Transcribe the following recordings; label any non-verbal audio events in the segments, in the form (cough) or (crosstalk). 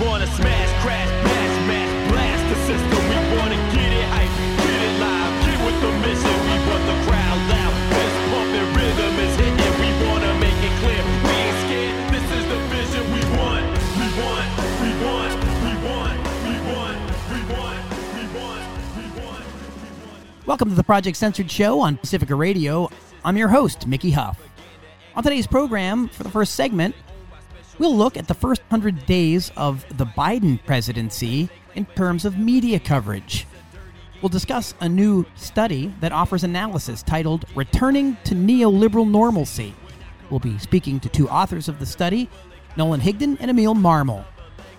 wanna smash, crash, bash, blast the system. We wanna get it hype, get it live, get with the mission. We want the crowd loud, this pumping rhythm is hitting. We wanna make it clear, we ain't scared. This is the vision we want, we want, we want. Welcome to the Project Censored Show on Pacifica Radio. I'm your host, Mickey Huff. On today's program, for the first segment, we'll look at the first 100 days of the Biden presidency in terms of media coverage. We'll discuss a new study that offers analysis titled Returning to Neoliberal Normalcy. We'll be speaking to two authors of the study, Nolan Higdon and Emil Marmol.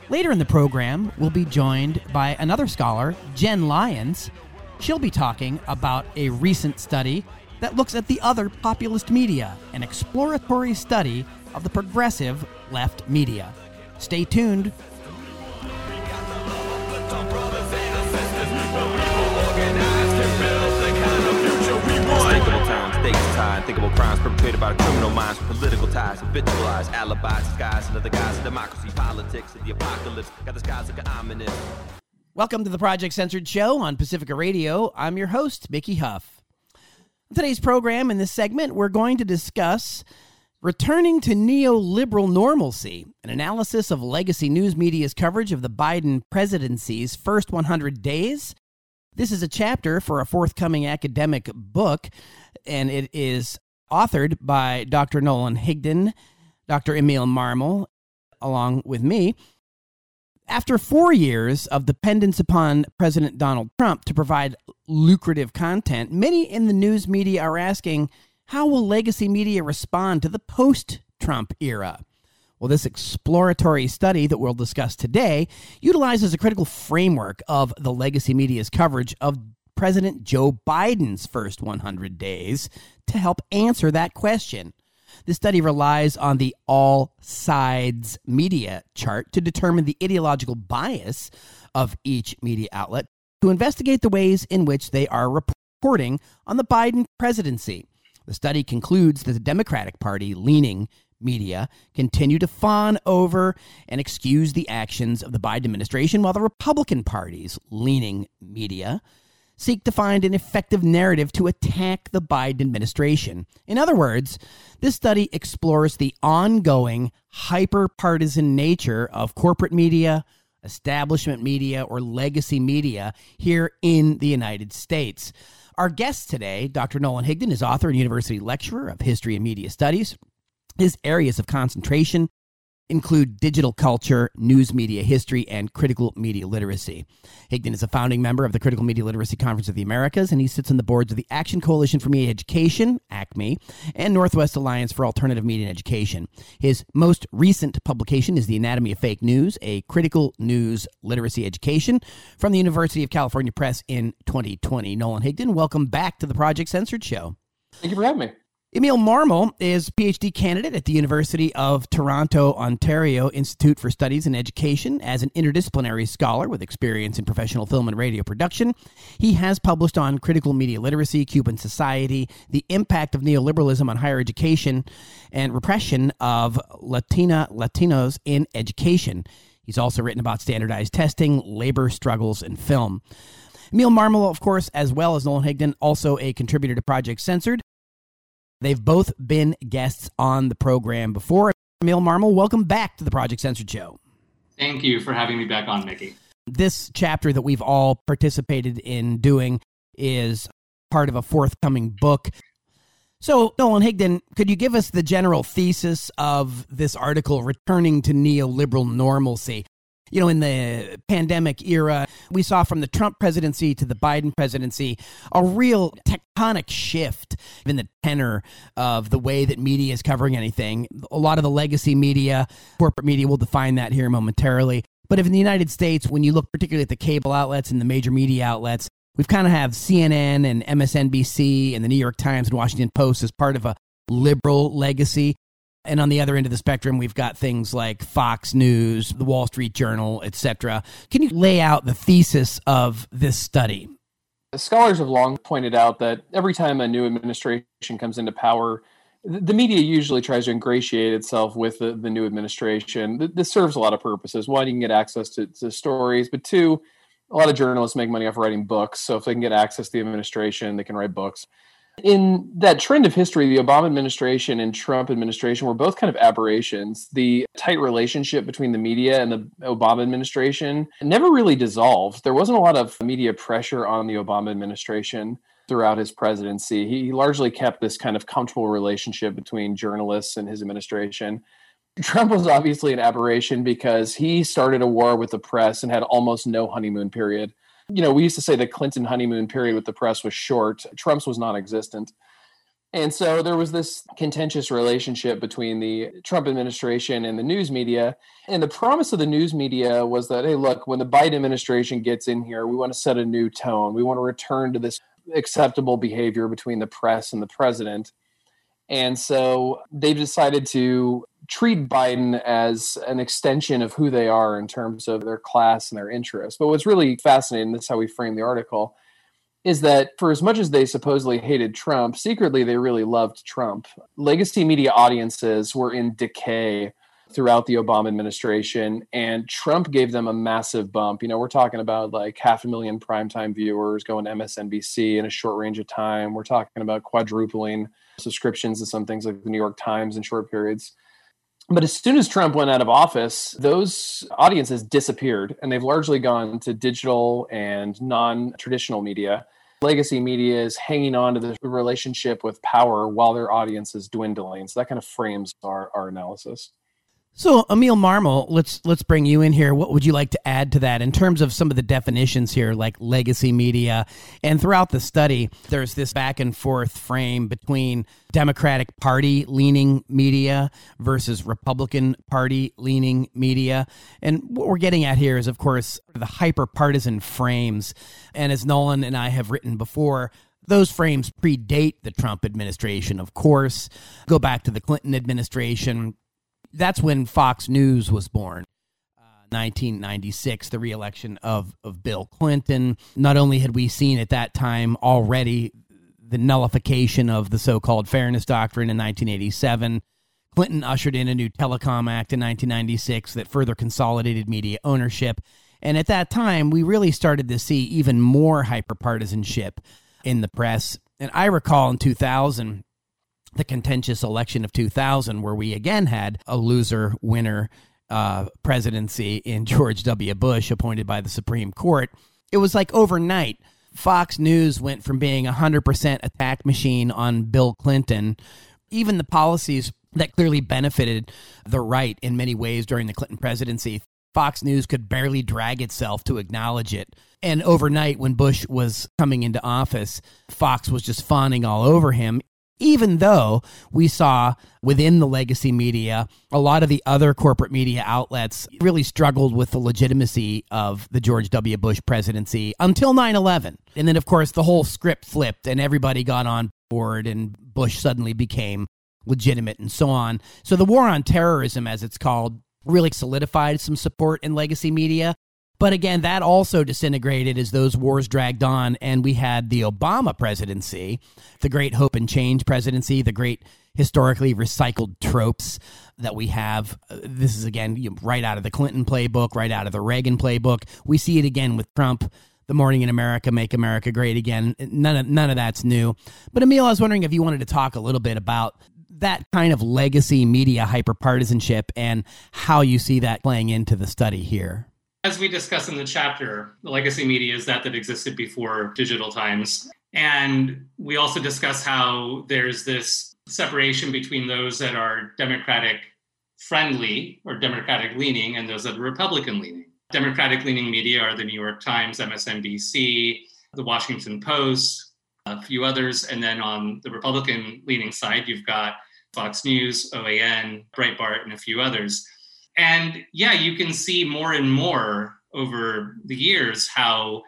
Later in the program, we'll be joined by another scholar, Jen Lyons. She'll be talking about a recent study that looks at the other populist media, an exploratory study of the progressive left media. Stay tuned. Unthinkable times, dates tied, unthinkable crimes perpetrated by the criminal minds political ties, habitualized alibis, disguised under the guise of democracy, politics, and the apocalypse. Got the skies looking ominous. Welcome to the Project Censored Show on Pacifica Radio. I'm your host, Mickey Huff. In today's program, in this segment, we're going to discuss returning to neoliberal normalcy, an analysis of legacy news media's coverage of the Biden presidency's first 100 days. This is a chapter for a forthcoming academic book, and it is authored by Dr. Nolan Higdon, Dr. Emil Marmol, along with me. After four years of dependence upon President Donald Trump to provide lucrative content, many in the news media are asking how will legacy media respond to the post Trump era? Well, this exploratory study that we'll discuss today utilizes a critical framework of the legacy media's coverage of President Joe Biden's first 100 days to help answer that question. The study relies on the AllSides media chart to determine the ideological bias of each media outlet to investigate the ways in which they are reporting on the Biden presidency. The study concludes that the Democratic Party leaning media continue to fawn over and excuse the actions of the Biden administration, while the Republican Party's leaning media seek to find an effective narrative to attack the Biden administration. In other words, this study explores the ongoing hyper partisan nature of corporate media, establishment media, or legacy media here in the United States. Our guest today, Dr. Nolan Higdon, is author and university lecturer of history and media studies. His areas of concentration include digital culture, news media history, and critical media literacy. Higdon is a founding member of the Critical Media Literacy Conference of the Americas, and he sits on the boards of the Action Coalition for Media Education, ACME, and Northwest Alliance for Alternative Media and Education. His most recent publication is The Anatomy of Fake News, a critical news literacy education from the University of California Press in 2020. Nolan Higdon, welcome back to the Project Censored Show. Thank you for having me. Emil Marmol is PhD candidate at the University of Toronto, Ontario Institute for Studies in Education as an interdisciplinary scholar with experience in professional film and radio production. He has published on critical media literacy, Cuban society, the impact of neoliberalism on higher education, and repression of Latina Latinos in education. He's also written about standardized testing, labor struggles, and film. Emil Marmol, of course, as well as Nolan Higdon, also a contributor to Project Censored. They've both been guests on the program before. Emil Marmol, welcome back to the Project Censored Show. Thank you for having me back on, Mickey. This chapter that we've all participated in doing is part of a forthcoming book. So, Nolan Higdon, could you give us the general thesis of this article, Returning to Neoliberal Normalcy? You know, in the pandemic era, we saw from the Trump presidency to the Biden presidency a real tectonic shift in the tenor of the way that media is covering anything. A lot of the legacy media, corporate media, will define that here momentarily. But if in the United States, when you look particularly at the cable outlets and the major media outlets, we've kind of have CNN and MSNBC and the New York Times and Washington Post as part of a liberal legacy. And on the other end of the spectrum, we've got things like Fox News, the Wall Street Journal, etc. Can you lay out the thesis of this study? Scholars have long pointed out that every time a new administration comes into power, the media usually tries to ingratiate itself with the, the new administration. This serves a lot of purposes. One, you can get access to, to stories, but two, a lot of journalists make money off writing books. So if they can get access to the administration, they can write books. In that trend of history, the Obama administration and Trump administration were both kind of aberrations. The tight relationship between the media and the Obama administration never really dissolved. There wasn't a lot of media pressure on the Obama administration throughout his presidency. He largely kept this kind of comfortable relationship between journalists and his administration. Trump was obviously an aberration because he started a war with the press and had almost no honeymoon period. You know, we used to say the Clinton honeymoon period with the press was short, Trump's was non existent. And so there was this contentious relationship between the Trump administration and the news media. And the promise of the news media was that, hey, look, when the Biden administration gets in here, we want to set a new tone. We want to return to this acceptable behavior between the press and the president. And so they've decided to treat Biden as an extension of who they are in terms of their class and their interests. But what's really fascinating, this is how we frame the article, is that for as much as they supposedly hated Trump, secretly they really loved Trump. Legacy media audiences were in decay throughout the Obama administration, and Trump gave them a massive bump. You know, we're talking about like half a million primetime viewers going to MSNBC in a short range of time. We're talking about quadrupling subscriptions to some things like the New York Times in short periods. But as soon as Trump went out of office, those audiences disappeared and they've largely gone to digital and non traditional media. Legacy media is hanging on to the relationship with power while their audience is dwindling. So that kind of frames our, our analysis. So, Emil Marmol, let's let's bring you in here. What would you like to add to that in terms of some of the definitions here, like legacy media? And throughout the study, there's this back and forth frame between Democratic Party leaning media versus Republican Party leaning media. And what we're getting at here is, of course, the hyper partisan frames. And as Nolan and I have written before, those frames predate the Trump administration, of course, go back to the Clinton administration that's when Fox News was born. 1996, uh, the reelection of, of Bill Clinton. Not only had we seen at that time already the nullification of the so called Fairness Doctrine in 1987, Clinton ushered in a new Telecom Act in 1996 that further consolidated media ownership. And at that time, we really started to see even more hyperpartisanship in the press. And I recall in 2000, the contentious election of 2000, where we again had a loser winner uh, presidency in (laughs) George W. Bush, appointed by the Supreme Court. It was like overnight. Fox News went from being a 100% attack machine on Bill Clinton. Even the policies that clearly benefited the right in many ways during the Clinton presidency, Fox News could barely drag itself to acknowledge it. And overnight, when Bush was coming into office, Fox was just fawning all over him even though we saw within the legacy media, a lot of the other corporate media outlets really struggled with the legitimacy of the George W. Bush presidency until 9 11. And then, of course, the whole script flipped and everybody got on board, and Bush suddenly became legitimate and so on. So the war on terrorism, as it's called, really solidified some support in legacy media. But again, that also disintegrated as those wars dragged on, and we had the Obama presidency, the great hope and change presidency, the great historically recycled tropes that we have. Uh, this is again you know, right out of the Clinton playbook, right out of the Reagan playbook. We see it again with Trump. The Morning in America, Make America Great Again. None of none of that's new. But Emil, I was wondering if you wanted to talk a little bit about that kind of legacy media hyperpartisanship and how you see that playing into the study here as we discuss in the chapter, the legacy media is that that existed before digital times. And we also discuss how there's this separation between those that are Democratic friendly or Democratic leaning and those that are Republican leaning. Democratic leaning media are the New York Times, MSNBC, the Washington Post, a few others. And then on the Republican leaning side, you've got Fox News, OAN, Breitbart, and a few others. And yeah, you can see more and more over the years how,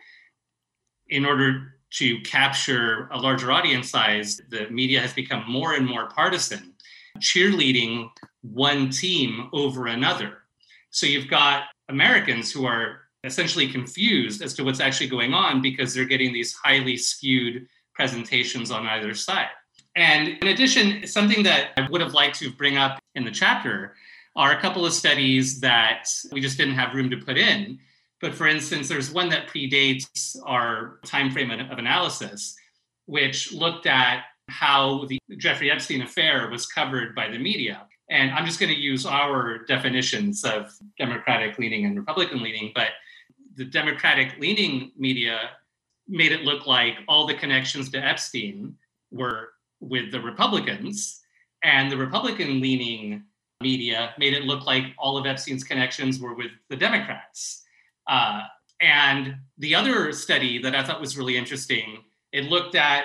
in order to capture a larger audience size, the media has become more and more partisan, cheerleading one team over another. So you've got Americans who are essentially confused as to what's actually going on because they're getting these highly skewed presentations on either side. And in addition, something that I would have liked to bring up in the chapter are a couple of studies that we just didn't have room to put in. But for instance, there's one that predates our time frame of analysis, which looked at how the Jeffrey Epstein affair was covered by the media. And I'm just going to use our definitions of Democratic leaning and Republican leaning, but the Democratic leaning media made it look like all the connections to Epstein were with the Republicans, and the Republican leaning media made it look like all of Epstein's connections were with the Democrats. Uh, and the other study that I thought was really interesting, it looked at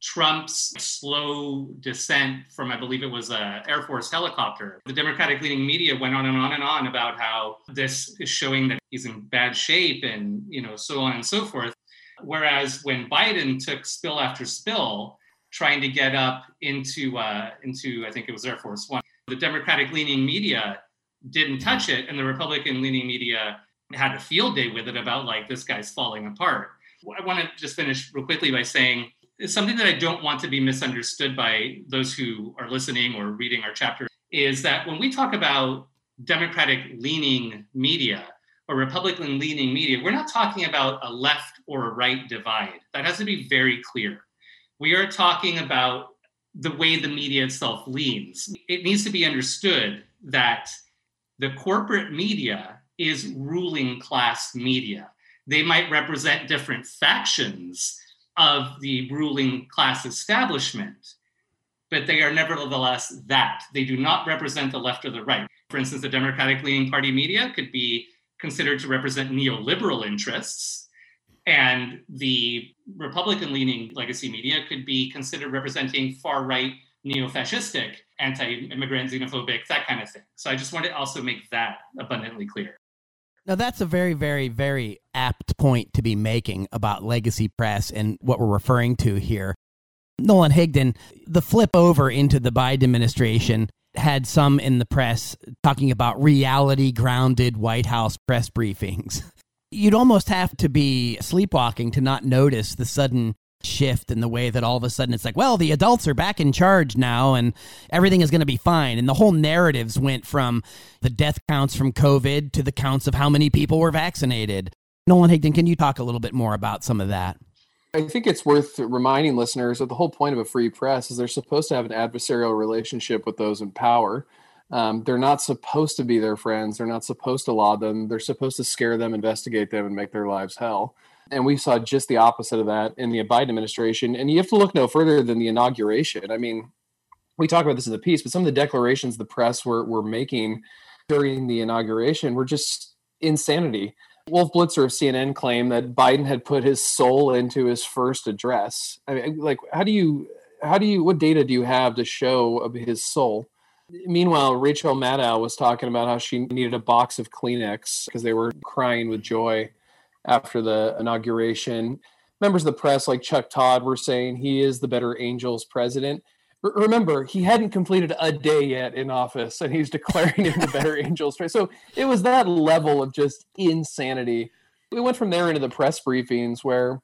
Trump's slow descent from, I believe it was a Air Force helicopter. The Democratic leaning media went on and on and on about how this is showing that he's in bad shape and, you know, so on and so forth. Whereas when Biden took spill after spill, trying to get up into uh, into I think it was Air Force One, the Democratic leaning media didn't touch it, and the Republican leaning media had a field day with it about like this guy's falling apart. I want to just finish real quickly by saying it's something that I don't want to be misunderstood by those who are listening or reading our chapter is that when we talk about Democratic leaning media or Republican leaning media, we're not talking about a left or a right divide. That has to be very clear. We are talking about the way the media itself leans. It needs to be understood that the corporate media is ruling class media. They might represent different factions of the ruling class establishment, but they are nevertheless that. They do not represent the left or the right. For instance, the Democratic leaning party media could be considered to represent neoliberal interests, and the Republican leaning legacy media could be considered representing far right neo fascistic, anti immigrant, xenophobic, that kind of thing. So I just want to also make that abundantly clear. Now, that's a very, very, very apt point to be making about legacy press and what we're referring to here. Nolan Higdon, the flip over into the Biden administration had some in the press talking about reality grounded White House press briefings. (laughs) You'd almost have to be sleepwalking to not notice the sudden shift in the way that all of a sudden it's like, well, the adults are back in charge now and everything is going to be fine. And the whole narratives went from the death counts from COVID to the counts of how many people were vaccinated. Nolan Higdon, can you talk a little bit more about some of that? I think it's worth reminding listeners that the whole point of a free press is they're supposed to have an adversarial relationship with those in power. Um, they're not supposed to be their friends. They're not supposed to laud them. They're supposed to scare them, investigate them, and make their lives hell. And we saw just the opposite of that in the Biden administration. And you have to look no further than the inauguration. I mean, we talk about this in the piece, but some of the declarations the press were, were making during the inauguration were just insanity. Wolf Blitzer of CNN claimed that Biden had put his soul into his first address. I mean, like, how do you, how do you, what data do you have to show of his soul? Meanwhile, Rachel Maddow was talking about how she needed a box of Kleenex because they were crying with joy after the inauguration. Members of the press, like Chuck Todd, were saying he is the better Angels president. R- remember, he hadn't completed a day yet in office, and he's (laughs) declaring him the better Angels. So it was that level of just insanity. We went from there into the press briefings where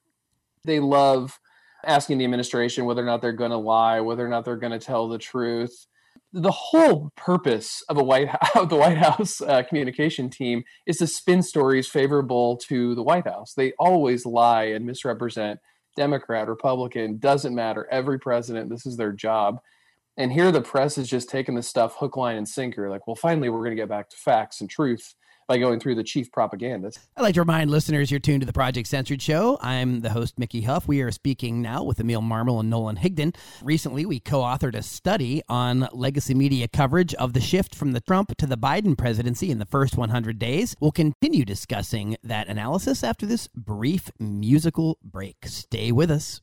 they love asking the administration whether or not they're going to lie, whether or not they're going to tell the truth the whole purpose of a White House, (laughs) the White House uh, communication team is to spin stories favorable to the White House. They always lie and misrepresent Democrat, Republican, doesn't matter. Every president, this is their job. And here the press is just taking the stuff hook, line, and sinker. Like, well, finally, we're going to get back to facts and truth by going through the chief propagandist. I'd like to remind listeners you're tuned to the Project Censored Show. I'm the host, Mickey Huff. We are speaking now with Emil Marmol and Nolan Higdon. Recently, we co authored a study on legacy media coverage of the shift from the Trump to the Biden presidency in the first 100 days. We'll continue discussing that analysis after this brief musical break. Stay with us.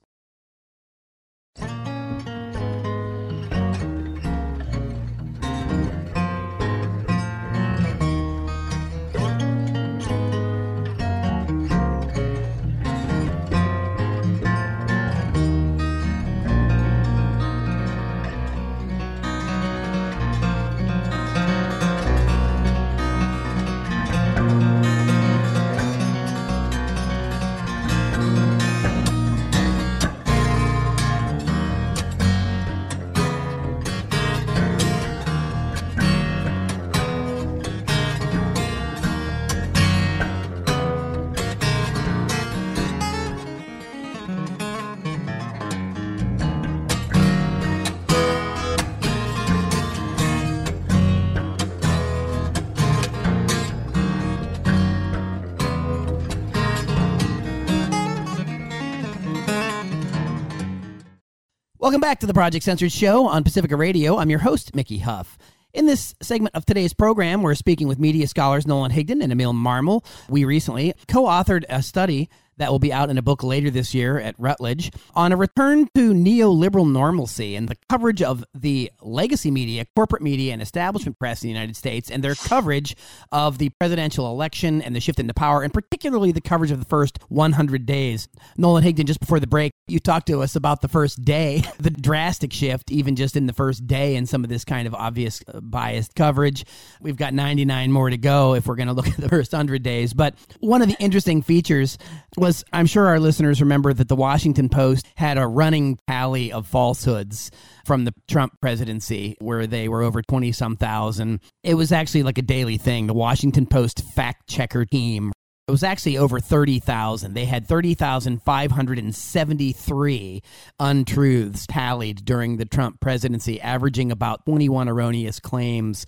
Welcome back to the Project Censored Show on Pacifica Radio. I'm your host, Mickey Huff. In this segment of today's program, we're speaking with media scholars Nolan Higdon and Emil Marmol. We recently co authored a study that will be out in a book later this year at Routledge, on a return to neoliberal normalcy and the coverage of the legacy media, corporate media, and establishment press in the United States and their coverage of the presidential election and the shift into power, and particularly the coverage of the first 100 days. Nolan Higdon, just before the break, you talked to us about the first day, (laughs) the drastic shift, even just in the first day, and some of this kind of obvious uh, biased coverage. We've got 99 more to go if we're going to look (laughs) at the first 100 days. But one of the interesting features was I'm sure our listeners remember that the Washington Post had a running tally of falsehoods from the Trump presidency where they were over 20 some thousand. It was actually like a daily thing. The Washington Post fact checker team it was actually over 30,000. They had 30,573 untruths tallied during the Trump presidency, averaging about 21 erroneous claims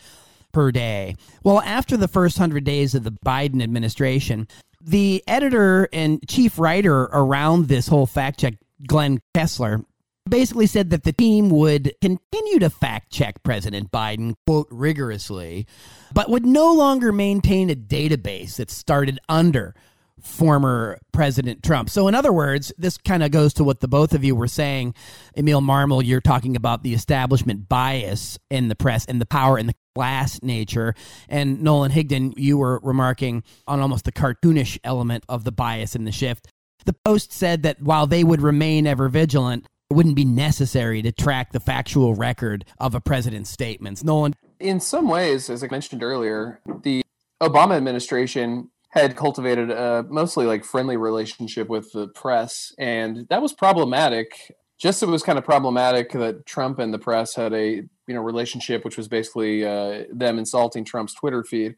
per day. Well, after the first 100 days of the Biden administration, the editor and chief writer around this whole fact check, Glenn Kessler, basically said that the team would continue to fact check President Biden, quote, rigorously, but would no longer maintain a database that started under former President Trump. So, in other words, this kind of goes to what the both of you were saying. Emil Marmol, you're talking about the establishment bias in the press and the power and the class nature. And Nolan Higdon, you were remarking on almost the cartoonish element of the bias in the shift. The Post said that while they would remain ever vigilant, it wouldn't be necessary to track the factual record of a president's statements. Nolan? In some ways, as I mentioned earlier, the Obama administration had cultivated a mostly like friendly relationship with the press, and that was problematic. Just it was kind of problematic that Trump and the press had a you know relationship, which was basically uh, them insulting Trump's Twitter feed.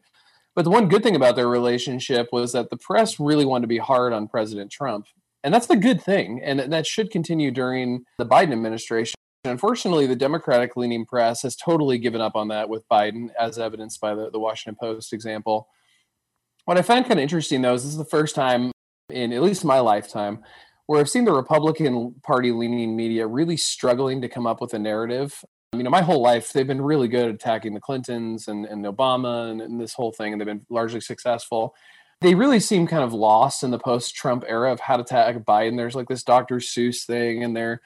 But the one good thing about their relationship was that the press really wanted to be hard on President Trump, and that's the good thing, and that should continue during the Biden administration. Unfortunately, the Democratic leaning press has totally given up on that with Biden, as evidenced by the, the Washington Post example. What I find kind of interesting, though, is this is the first time in at least my lifetime where I've seen the Republican Party leaning media really struggling to come up with a narrative. You know, my whole life they've been really good at attacking the Clintons and, and Obama and, and this whole thing, and they've been largely successful. They really seem kind of lost in the post-Trump era of how to attack Biden. There's like this Dr. Seuss thing, and they're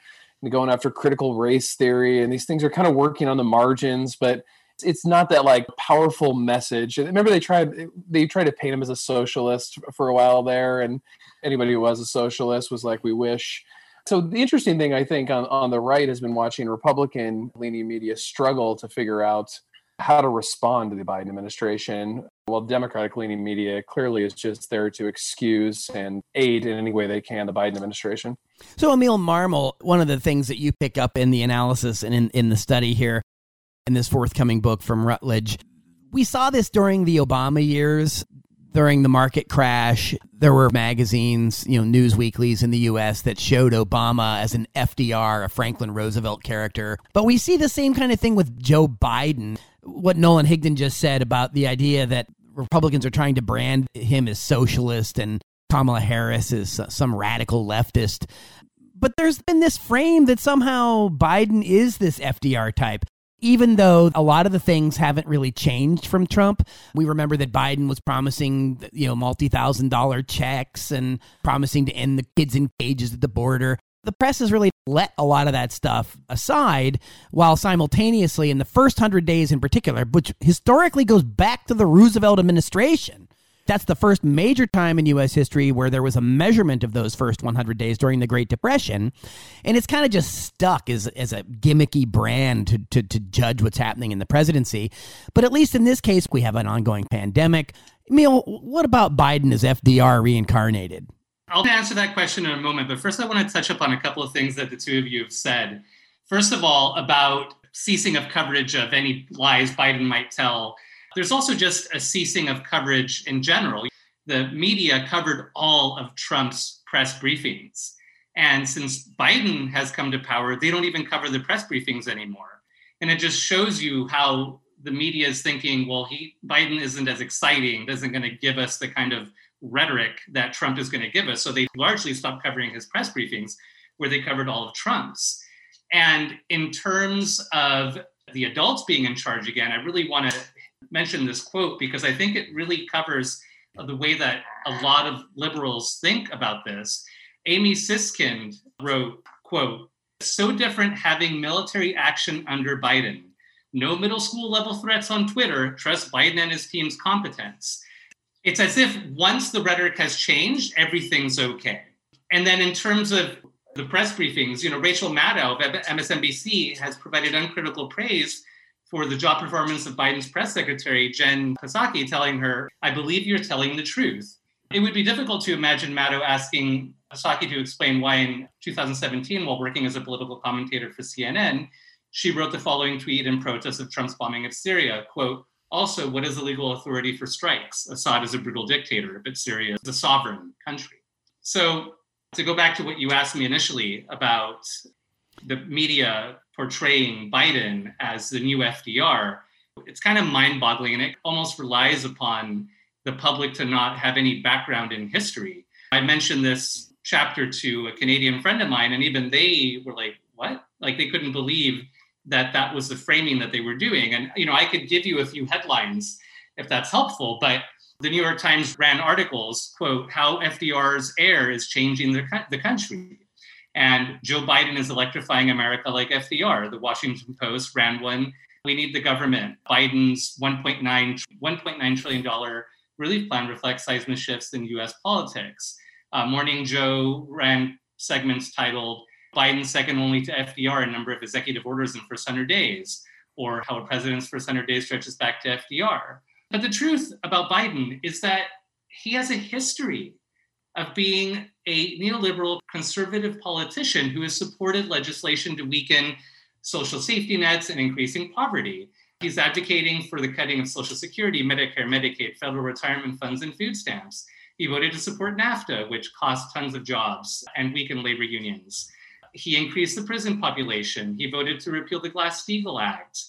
going after critical race theory, and these things are kind of working on the margins, but it's not that like powerful message. Remember they tried they tried to paint him as a socialist for a while there, and anybody who was a socialist was like, "We wish." So the interesting thing I think on, on the right has been watching Republican leaning media struggle to figure out how to respond to the Biden administration, while Democratic leaning media clearly is just there to excuse and aid in any way they can the Biden administration. So, Emil Marmol, one of the things that you pick up in the analysis and in, in the study here in this forthcoming book from Routledge. We saw this during the Obama years, during the market crash. There were magazines, you know, news weeklies in the US that showed Obama as an FDR, a Franklin Roosevelt character. But we see the same kind of thing with Joe Biden. What Nolan Higdon just said about the idea that Republicans are trying to brand him as socialist and Kamala Harris is some radical leftist. But there's been this frame that somehow Biden is this FDR type even though a lot of the things haven't really changed from Trump, we remember that Biden was promising, you know, multi thousand dollar checks and promising to end the kids in cages at the border. The press has really let a lot of that stuff aside, while simultaneously, in the first hundred days in particular, which historically goes back to the Roosevelt administration, that's the first major time in U.S. history where there was a measurement of those first 100 days during the Great Depression. And it's kind of just stuck as, as a gimmicky brand to, to, to judge what's happening in the presidency. But at least in this case, we have an ongoing pandemic. Emil, what about Biden as FDR reincarnated? I'll answer that question in a moment. But first, I want to touch up on a couple of things that the two of you have said. First of all, about ceasing of coverage of any lies Biden might tell there's also just a ceasing of coverage in general. The media covered all of Trump's press briefings. And since Biden has come to power, they don't even cover the press briefings anymore. And it just shows you how the media is thinking, well, he Biden isn't as exciting, isn't going to give us the kind of rhetoric that Trump is going to give us. So they largely stopped covering his press briefings, where they covered all of Trump's. And in terms of the adults being in charge again, I really want to mention this quote because I think it really covers the way that a lot of liberals think about this. Amy Siskind wrote, quote, so different having military action under Biden. No middle school level threats on Twitter. Trust Biden and his team's competence. It's as if once the rhetoric has changed, everything's okay. And then in terms of the press briefings, you know, Rachel Maddow of MSNBC has provided uncritical praise for the job performance of Biden's press secretary, Jen Psaki, telling her, I believe you're telling the truth. It would be difficult to imagine Maddow asking Psaki to explain why in 2017, while working as a political commentator for CNN, she wrote the following tweet in protest of Trump's bombing of Syria, quote, also, what is the legal authority for strikes? Assad is a brutal dictator, but Syria is a sovereign country. So to go back to what you asked me initially about the media portraying Biden as the new FDR, it's kind of mind boggling and it almost relies upon the public to not have any background in history. I mentioned this chapter to a Canadian friend of mine, and even they were like, What? Like they couldn't believe that that was the framing that they were doing. And, you know, I could give you a few headlines if that's helpful, but the New York Times ran articles, quote, how FDR's heir is changing the, the country. And Joe Biden is electrifying America like FDR. The Washington Post ran one. We need the government. Biden's $1.9, $1.9 trillion relief plan reflects seismic shifts in US politics. Uh, Morning Joe ran segments titled Biden second only to FDR in number of executive orders in first 100 days, or how a president's first 100 days stretches back to FDR. But the truth about Biden is that he has a history of being a neoliberal conservative politician who has supported legislation to weaken social safety nets and increasing poverty. He's advocating for the cutting of Social Security, Medicare, Medicaid, federal retirement funds, and food stamps. He voted to support NAFTA, which cost tons of jobs and weakened labor unions. He increased the prison population. He voted to repeal the Glass Steagall Act.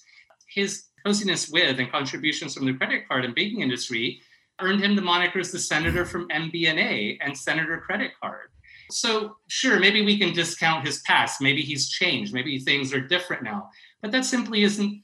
His coziness with and contributions from the credit card and banking industry earned him the monikers the senator from MBNA and Senator Credit Card. So, sure, maybe we can discount his past. Maybe he's changed. Maybe things are different now. But that simply isn't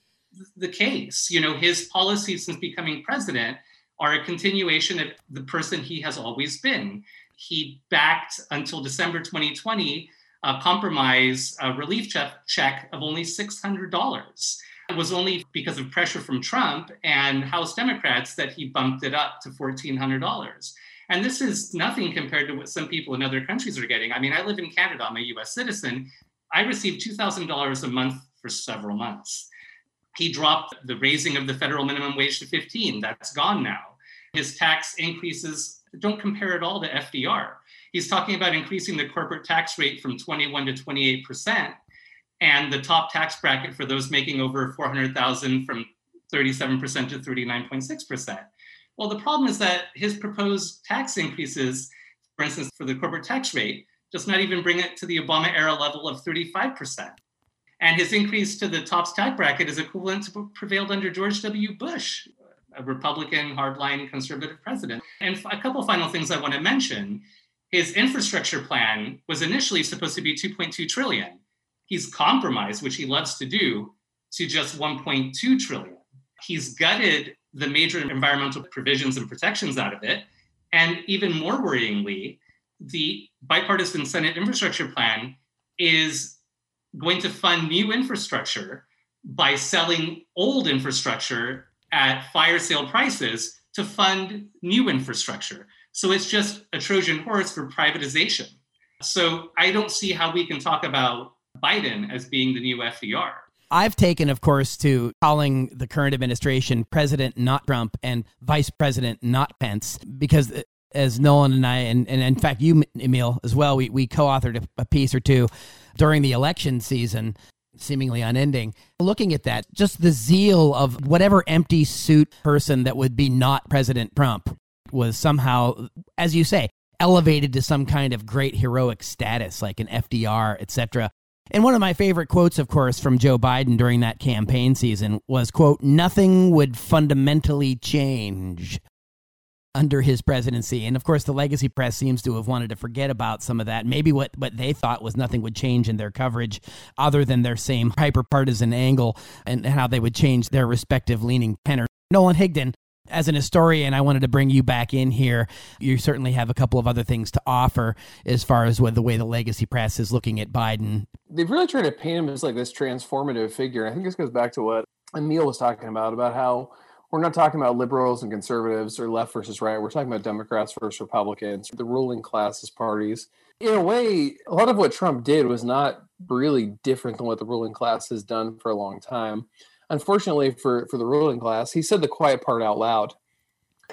the case. You know, his policies since becoming president are a continuation of the person he has always been. He backed until December 2020 a compromise a relief check, check of only $600. It was only because of pressure from Trump and House Democrats that he bumped it up to $1,400. And this is nothing compared to what some people in other countries are getting. I mean, I live in Canada, I'm a US citizen. I received $2,000 a month for several months. He dropped the raising of the federal minimum wage to 15. That's gone now. His tax increases don't compare at all to FDR. He's talking about increasing the corporate tax rate from 21 to 28 percent and the top tax bracket for those making over 400,000 from 37% to 39.6%. Well, the problem is that his proposed tax increases, for instance, for the corporate tax rate, does not even bring it to the Obama era level of 35%. And his increase to the top tax bracket is equivalent to what prevailed under George W. Bush, a Republican hardline conservative president. And a couple final things I want to mention. His infrastructure plan was initially supposed to be 2.2 trillion he's compromised, which he loves to do, to just 1.2 trillion. He's gutted the major environmental provisions and protections out of it. And even more worryingly, the bipartisan Senate infrastructure plan is going to fund new infrastructure by selling old infrastructure at fire sale prices to fund new infrastructure. So it's just a Trojan horse for privatization. So I don't see how we can talk about Biden as being the new FDR. I've taken, of course, to calling the current administration President not Trump and Vice President not Pence because uh, as Nolan and I, and, and in fact you, Emil, as well, we, we co-authored a, a piece or two during the election season seemingly unending. Looking at that, just the zeal of whatever empty suit person that would be not President Trump was somehow, as you say, elevated to some kind of great heroic status, like an FDR, etc. And one of my favorite quotes, of course, from Joe Biden during that campaign season was, quote, nothing would fundamentally change. under his presidency. And of course, the legacy press seems to have wanted to forget about some of that. Maybe what, what they thought was nothing would change in their coverage other than their same hyper partisan angle and how they would change their respective leaning tenor. Nolan Higdon, as an historian, I wanted to bring you back in here. You certainly have a couple of other things to offer as far as what the way the legacy press is looking at Biden. They've really tried to paint him as like this transformative figure. I think this goes back to what Emil was talking about, about how we're not talking about liberals and conservatives or left versus right. We're talking about Democrats versus Republicans, the ruling classes parties. In a way, a lot of what Trump did was not really different than what the ruling class has done for a long time unfortunately for for the ruling class, he said the quiet part out loud.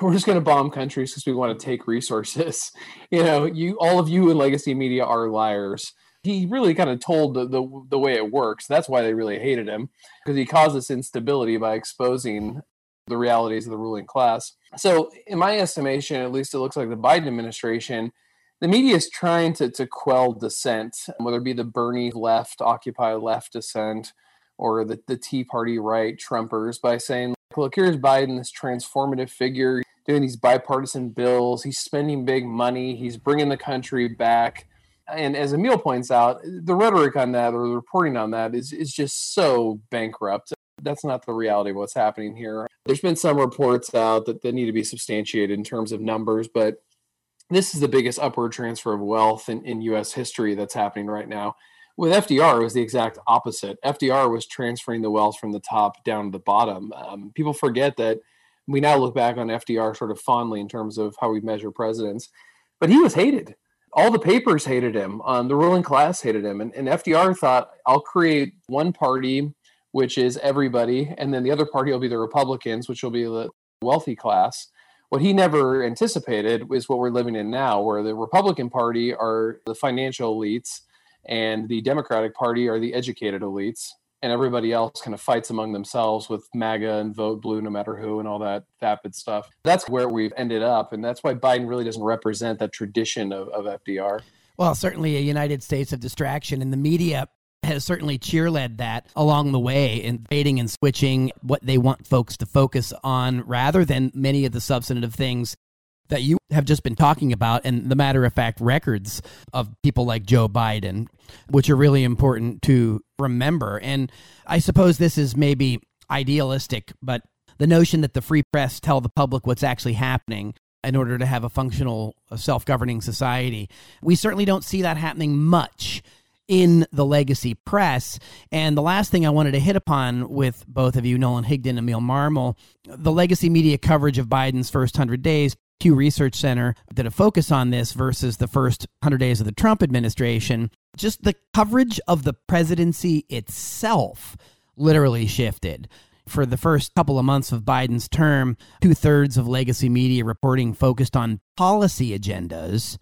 We're just going to bomb countries because we want to take resources. (laughs) You know, you all of you in legacy media are liars. He really kind of told the, the, the way it works. That's why they really hated him because he caused this instability by exposing the realities of the ruling class. So, in my estimation, at least it looks like the Biden administration the media is trying to, to quell dissent, whether it be the Bernie left, Occupy left dissent, or the, the Tea Party right Trumpers by saying, look, here's Biden, this transformative figure, doing these bipartisan bills. He's spending big money. He's bringing the country back. And as Emil points out, the rhetoric on that or the reporting on that is, is just so bankrupt. That's not the reality of what's happening here. There's been some reports out that, that need to be substantiated in terms of numbers, but this is the biggest upward transfer of wealth in, in U.S. history that's happening right now. With FDR, it was the exact opposite. FDR was transferring the wealth from the top down to the bottom. Um, people forget that we now look back on FDR sort of fondly in terms of how we measure presidents, but he was hated. All the papers hated him. Um, the ruling class hated him, and, and FDR thought, "I'll create one party, which is everybody, and then the other party will be the Republicans, which will be the wealthy class." What he never anticipated is what we're living in now, where the Republican Party are the financial elites and the Democratic Party are the educated elites, and everybody else kind of fights among themselves with MAGA and vote blue no matter who and all that vapid stuff. That's where we've ended up, and that's why Biden really doesn't represent that tradition of, of FDR. Well, certainly a United States of distraction, and the media has certainly cheerled that along the way in baiting and switching what they want folks to focus on rather than many of the substantive things that you have just been talking about and the matter of fact records of people like Joe Biden, which are really important to remember. And I suppose this is maybe idealistic, but the notion that the free press tell the public what's actually happening in order to have a functional self governing society, we certainly don't see that happening much in the legacy press. And the last thing I wanted to hit upon with both of you, Nolan Higdon and Emil Marmol, the legacy media coverage of Biden's first 100 days Pew Research Center did a focus on this versus the first 100 days of the Trump administration. Just the coverage of the presidency itself literally shifted. For the first couple of months of Biden's term, two thirds of legacy media reporting focused on policy agendas,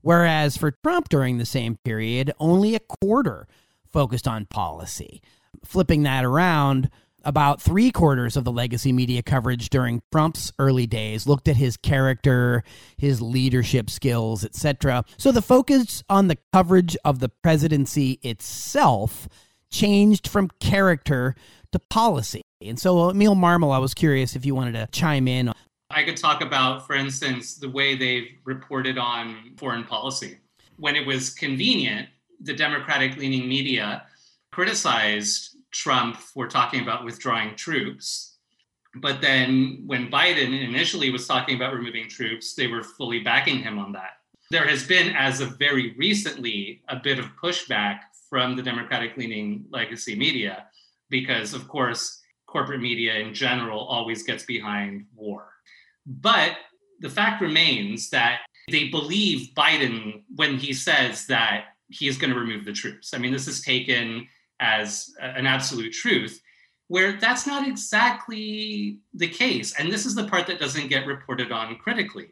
whereas for Trump during the same period, only a quarter focused on policy. Flipping that around, about three quarters of the legacy media coverage during Trump's early days looked at his character, his leadership skills, etc. So the focus on the coverage of the presidency itself changed from character to policy. And so, Emil Marmol, I was curious if you wanted to chime in. I could talk about, for instance, the way they've reported on foreign policy. When it was convenient, the Democratic leaning media criticized Trump for talking about withdrawing troops. But then when Biden initially was talking about removing troops, they were fully backing him on that. There has been, as of very recently, a bit of pushback from the Democratic leaning legacy media because, of course, corporate media in general always gets behind war. But the fact remains that they believe Biden when he says that he is going to remove the troops. I mean, this is taken as an absolute truth, where that's not exactly the case. And this is the part that doesn't get reported on critically.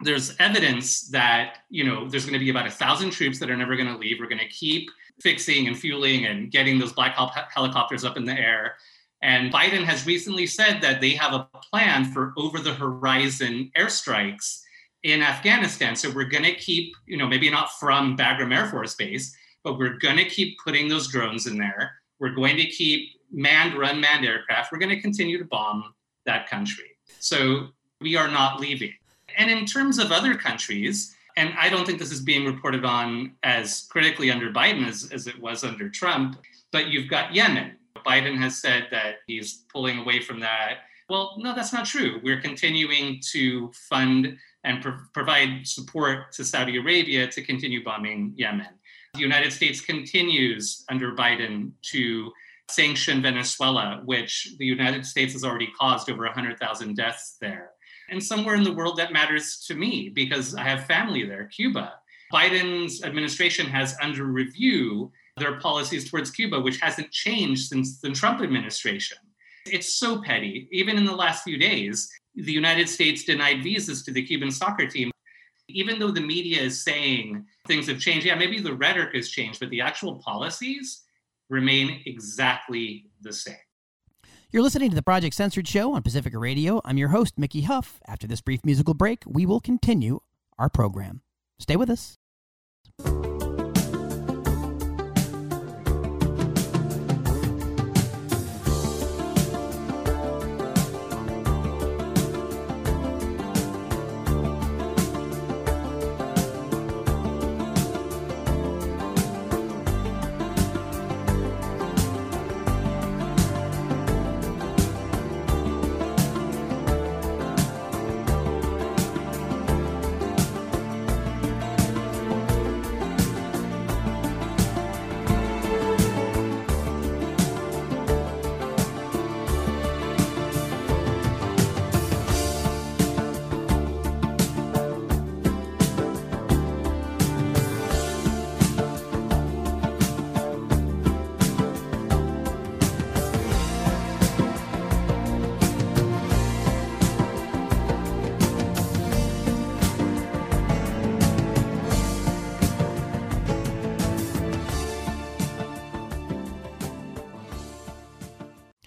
There's evidence that, you know, there's going to be about a thousand troops that are never going to leave. We're going to keep fixing and fueling and getting those Black Hawk helicopters up in the air. And Biden has recently said that they have a plan for over the horizon airstrikes in Afghanistan. So we're going to keep, you know, maybe not from Bagram Air Force Base, but we're going to keep putting those drones in there. We're going to keep manned run manned aircraft. We're going to continue to bomb that country. So we are not leaving. And in terms of other countries, and I don't think this is being reported on as critically under Biden as, as it was under Trump, but you've got Yemen. Biden has said that he's pulling away from that. Well, no, that's not true. We're continuing to fund and pro- provide support to Saudi Arabia to continue bombing Yemen. The United States continues under Biden to sanction Venezuela, which the United States has already caused over 100,000 deaths there. And somewhere in the world that matters to me because I have family there, Cuba. Biden's administration has under review their policies towards Cuba, which hasn't changed since the Trump administration. It's so petty. Even in the last few days, the United States denied visas to the Cuban soccer team. Even though the media is saying things have changed, yeah, maybe the rhetoric has changed, but the actual policies remain exactly the same. You're listening to the Project Censored Show on Pacifica Radio. I'm your host, Mickey Huff. After this brief musical break, we will continue our program. Stay with us.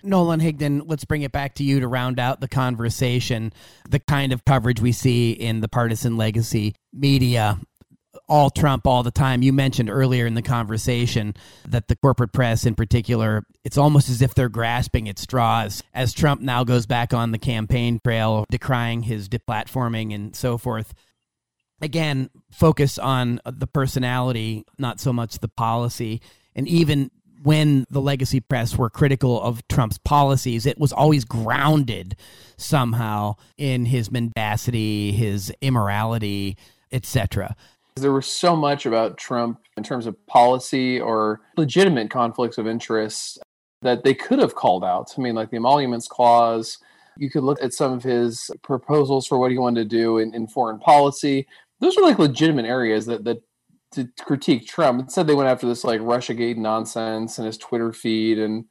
Nolan Higdon, let's bring it back to you to round out the conversation. The kind of coverage we see in the partisan legacy media, all Trump all the time. You mentioned earlier in the conversation that the corporate press, in particular, it's almost as if they're grasping at straws as Trump now goes back on the campaign trail, decrying his deplatforming and so forth. Again, focus on the personality, not so much the policy. And even when the legacy press were critical of Trump's policies, it was always grounded somehow in his mendacity, his immorality, etc. There was so much about Trump in terms of policy or legitimate conflicts of interest that they could have called out. I mean, like the emoluments clause. You could look at some of his proposals for what he wanted to do in, in foreign policy. Those are like legitimate areas that, that to critique Trump. Instead, they went after this like Russiagate nonsense and his Twitter feed and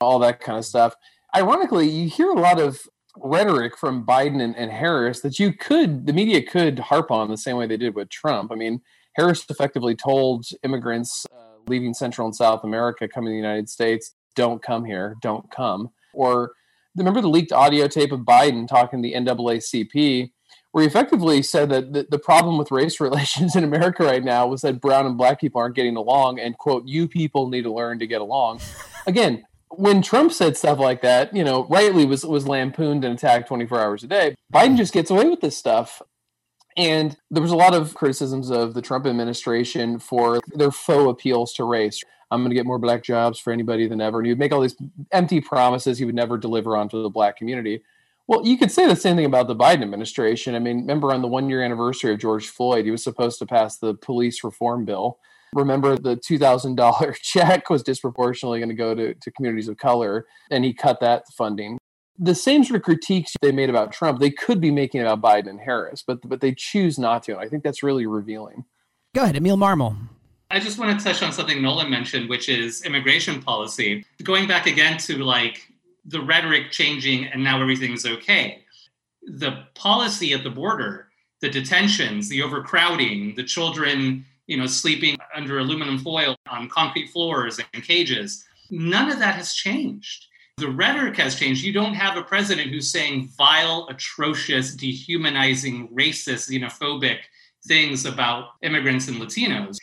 all that kind of stuff. Ironically, you hear a lot of rhetoric from Biden and, and Harris that you could, the media could harp on the same way they did with Trump. I mean, Harris effectively told immigrants uh, leaving Central and South America coming to the United States, don't come here, don't come. Or remember the leaked audio tape of Biden talking to the NAACP where he effectively said that the, the problem with race (laughs) relations in America right now was that brown and black people aren't getting along, and quote, you people need to learn to get along. (laughs) Again, when Trump said stuff like that, you know, rightly was was lampooned and attacked 24 hours a day. Biden just gets away with this stuff. And there was a lot of criticisms of the Trump administration for their faux appeals to race. I'm going to get more black jobs for anybody than ever. And he would make all these empty promises he would never deliver onto the black community. Well, you could say the same thing about the Biden administration. I mean, remember on the one year anniversary of George Floyd, he was supposed to pass the police reform bill. Remember, the $2,000 (laughs) check was disproportionately going to go to, to communities of color, and he cut that funding. The same sort of critiques they made about Trump, they could be making about Biden and Harris, but but they choose not to. And I think that's really revealing. Go ahead, Emil Marmol. I just want to touch on something Nolan mentioned, which is immigration policy. Going back again to like the rhetoric changing and now everything's okay. The policy at the border, the detentions, the overcrowding, the children, you know, sleeping under aluminum foil on concrete floors and cages, none of that has changed. The rhetoric has changed. You don't have a president who's saying vile, atrocious, dehumanizing, racist, xenophobic things about immigrants and Latinos.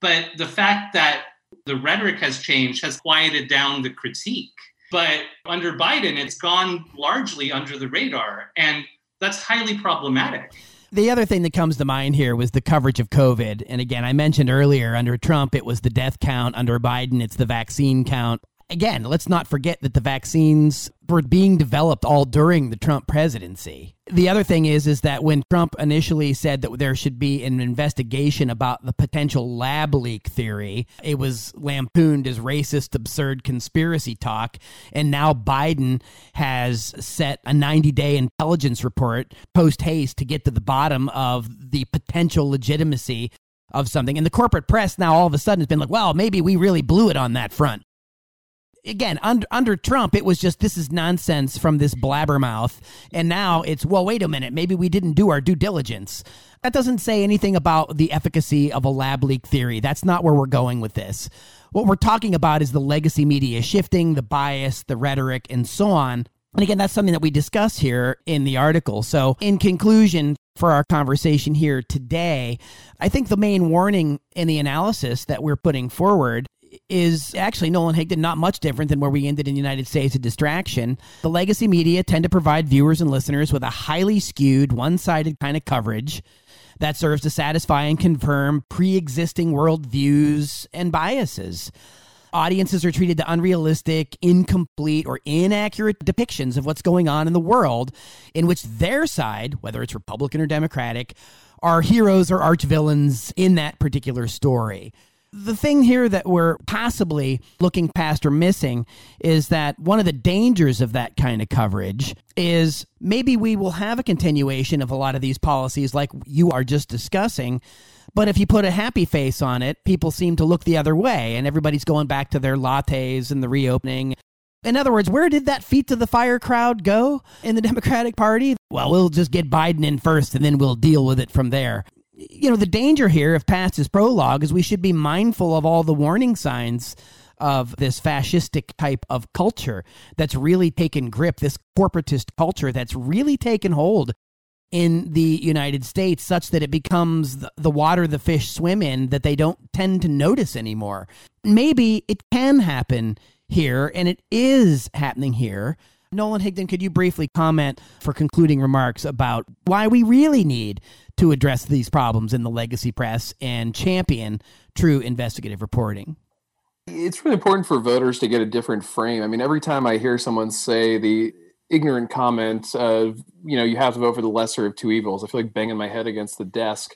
But the fact that the rhetoric has changed has quieted down the critique but under Biden, it's gone largely under the radar. And that's highly problematic. The other thing that comes to mind here was the coverage of COVID. And again, I mentioned earlier under Trump, it was the death count. Under Biden, it's the vaccine count. Again, let's not forget that the vaccines were being developed all during the Trump presidency. The other thing is is that when Trump initially said that there should be an investigation about the potential lab leak theory, it was lampooned as racist, absurd conspiracy talk. And now Biden has set a 90-day intelligence report post haste to get to the bottom of the potential legitimacy of something. And the corporate press now all of a sudden has been like, well, maybe we really blew it on that front again under under Trump it was just this is nonsense from this blabbermouth. And now it's well wait a minute maybe we didn't do our due diligence. That doesn't say anything about the efficacy of a lab leak theory. That's not where we're going with this. What we're talking about is the legacy media shifting the bias the rhetoric and so on. And again that's something that we discuss here in the article. So in conclusion for our conversation here today i think the main warning in the analysis that we're putting forward is actually Nolan Higdon not much different than where we ended in the United States, a distraction. The legacy media tend to provide viewers and listeners with a highly skewed, one sided kind of coverage that serves to satisfy and confirm pre existing worldviews and biases. Audiences are treated to unrealistic, incomplete, or inaccurate depictions of what's going on in the world, in which their side, whether it's Republican or Democratic, are heroes or arch villains in that particular story the thing here that we're possibly looking past or missing is that one of the dangers of that kind of coverage is maybe we will have a continuation of a lot of these policies like you are just discussing. But if you put a happy face on it, people seem to look the other way and everybody's going back to their lattes and the reopening. In other words, where did that feet to the fire crowd go in the (laughs) Democratic Party? Well, we'll just get Biden in first and then we'll deal with it from there you know, the danger here, if past is prologue, is we should be mindful of all the warning signs of this fascistic type of culture that's really taken grip, this corporatist culture that's really taken hold in the United States, such that it becomes the water the fish swim in that they don't tend to notice anymore. Maybe it can happen here, and it is happening here. Nolan Higdon, could you briefly comment for concluding remarks about why we really need to address these problems in the legacy press and champion true investigative reporting. It's really important for voters to get a different frame. I mean, every time I hear someone say the ignorant comment of, you know, you have to vote for the lesser of two evils, I feel like banging my head against the desk.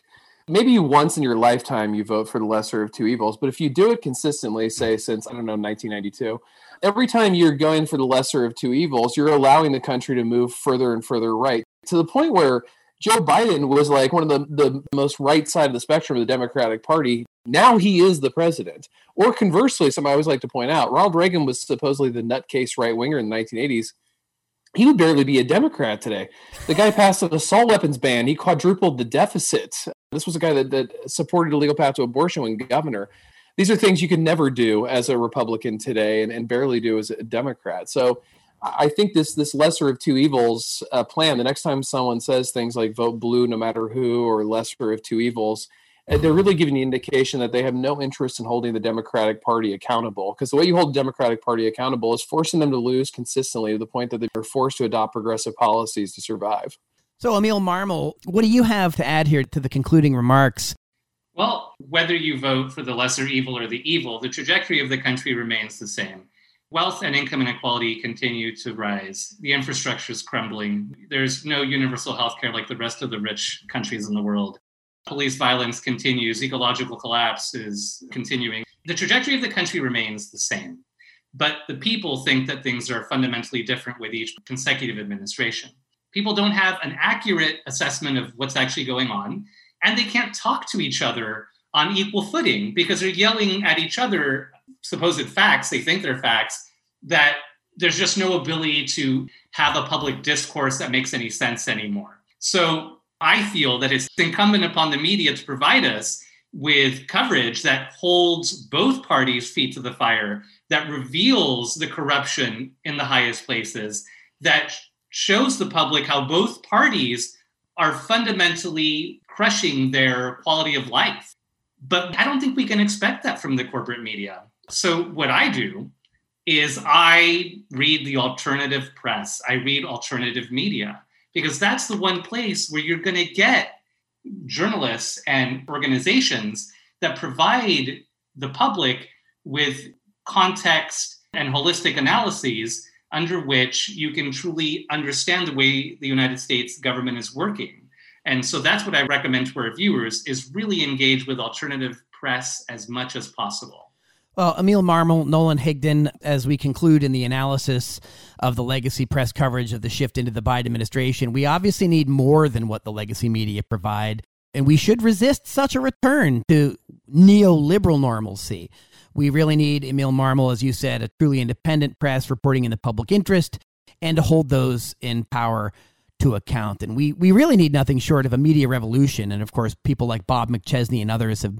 Maybe once in your lifetime you vote for the lesser of two evils, but if you do it consistently, say since, I don't know, 1992, every time you're going for the lesser of two evils, you're allowing the country to move further and further right to the point where Joe Biden was like one of the, the most right side of the spectrum of the Democratic Party. Now he is the president. Or conversely, something I always like to point out Ronald Reagan was supposedly the nutcase right winger in the 1980s. He would barely be a Democrat today. The guy passed an assault weapons ban. He quadrupled the deficit. This was a guy that, that supported a legal path to abortion when governor. These are things you can never do as a Republican today and, and barely do as a Democrat. So I think this this lesser of two evils uh, plan. The next time someone says things like "vote blue no matter who" or "lesser of two evils," uh, they're really giving the indication that they have no interest in holding the Democratic Party accountable. Because the way you hold the Democratic Party accountable is forcing them to lose consistently to the point that they're forced to adopt progressive policies to survive. So, Emil Marmol, what do you have to add here to the concluding remarks? Well, whether you vote for the lesser evil or the evil, the trajectory of the country remains the same. Wealth and income inequality continue to rise. The infrastructure is crumbling. There's no universal health care like the rest of the rich countries in the world. Police violence continues. Ecological collapse is continuing. The trajectory of the country remains the same. But the people think that things are fundamentally different with each consecutive administration. People don't have an accurate assessment of what's actually going on, and they can't talk to each other on equal footing because they're yelling at each other supposed facts, they think they're facts, that there's just no ability to have a public discourse that makes any sense anymore. So I feel that it's incumbent upon the media to provide us with coverage that holds both parties' feet to the fire, that reveals the corruption in the highest places, that shows the public how both parties are fundamentally crushing their quality of life. But I don't think we can expect that from the corporate media. So, what I do is I read the alternative press, I read alternative media, because that's the one place where you're going to get journalists and organizations that provide the public with context and holistic analyses under which you can truly understand the way the United States government is working. And so that's what I recommend to our viewers is really engage with alternative press as much as possible. Well, Emil Marmol, Nolan Higdon, as we conclude in the analysis of the legacy press coverage of the shift into the Biden administration, we obviously need more than what the legacy media provide, and we should resist such a return to neoliberal normalcy. We really need Emil Marmol, as you said, a truly independent press reporting in the public interest, and to hold those in power to account. And we, we really need nothing short of a media revolution. And of course, people like Bob McChesney and others have